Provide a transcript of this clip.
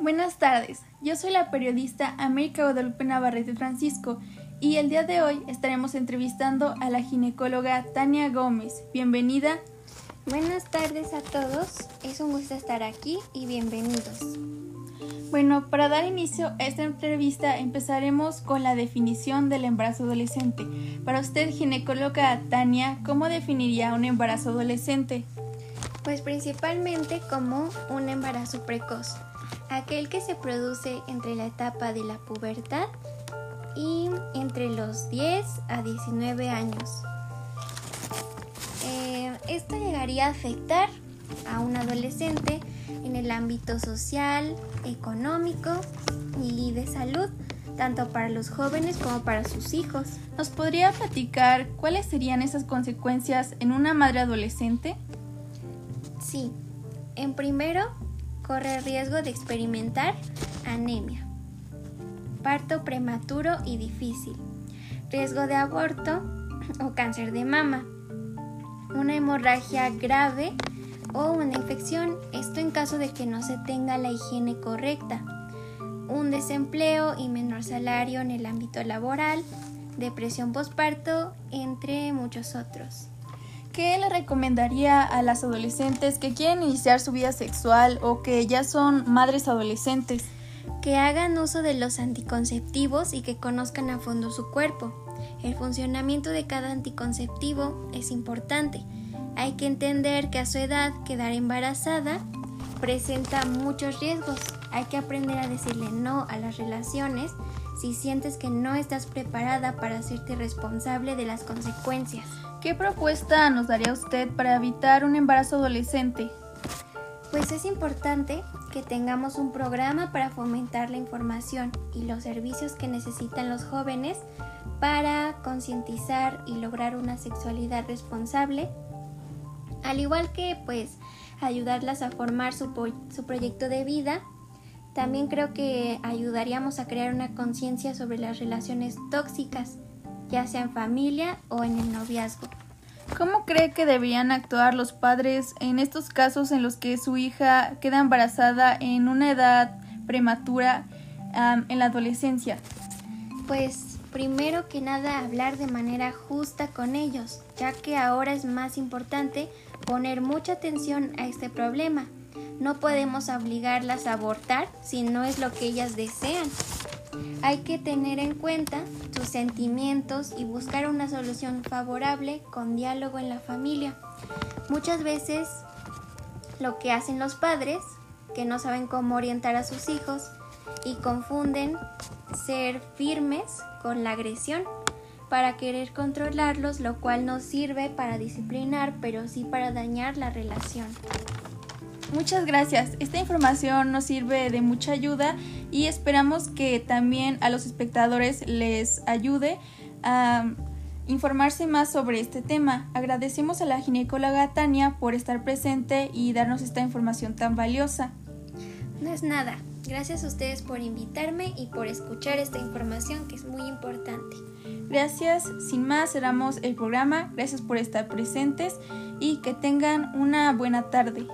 Buenas tardes, yo soy la periodista América Guadalupe Navarrete Francisco y el día de hoy estaremos entrevistando a la ginecóloga Tania Gómez. Bienvenida. Buenas tardes a todos, es un gusto estar aquí y bienvenidos. Bueno, para dar inicio a esta entrevista empezaremos con la definición del embarazo adolescente. Para usted, ginecóloga Tania, ¿cómo definiría un embarazo adolescente? Pues principalmente como un embarazo precoz, aquel que se produce entre la etapa de la pubertad y entre los 10 a 19 años. Eh, esto llegaría a afectar a un adolescente en el ámbito social, económico y de salud, tanto para los jóvenes como para sus hijos. ¿Nos podría platicar cuáles serían esas consecuencias en una madre adolescente? Sí, en primero, corre riesgo de experimentar anemia, parto prematuro y difícil, riesgo de aborto o cáncer de mama, una hemorragia grave o una infección, esto en caso de que no se tenga la higiene correcta, un desempleo y menor salario en el ámbito laboral, depresión postparto, entre muchos otros. ¿Qué le recomendaría a las adolescentes que quieren iniciar su vida sexual o que ya son madres adolescentes? Que hagan uso de los anticonceptivos y que conozcan a fondo su cuerpo. El funcionamiento de cada anticonceptivo es importante hay que entender que a su edad quedar embarazada presenta muchos riesgos. Hay que aprender a decirle no a las relaciones si sientes que no estás preparada para hacerte responsable de las consecuencias. ¿Qué propuesta nos daría usted para evitar un embarazo adolescente? Pues es importante que tengamos un programa para fomentar la información y los servicios que necesitan los jóvenes para concientizar y lograr una sexualidad responsable al igual que pues ayudarlas a formar su, su proyecto de vida, también creo que ayudaríamos a crear una conciencia sobre las relaciones tóxicas, ya sea en familia o en el noviazgo. ¿Cómo cree que deberían actuar los padres en estos casos en los que su hija queda embarazada en una edad prematura en la adolescencia? Pues primero que nada hablar de manera justa con ellos, ya que ahora es más importante poner mucha atención a este problema. No podemos obligarlas a abortar si no es lo que ellas desean. Hay que tener en cuenta sus sentimientos y buscar una solución favorable con diálogo en la familia. Muchas veces lo que hacen los padres, que no saben cómo orientar a sus hijos y confunden ser firmes con la agresión para querer controlarlos, lo cual no sirve para disciplinar, pero sí para dañar la relación. Muchas gracias. Esta información nos sirve de mucha ayuda y esperamos que también a los espectadores les ayude a informarse más sobre este tema. Agradecemos a la ginecóloga Tania por estar presente y darnos esta información tan valiosa. No es nada. Gracias a ustedes por invitarme y por escuchar esta información que es muy importante. Gracias, sin más cerramos el programa, gracias por estar presentes y que tengan una buena tarde.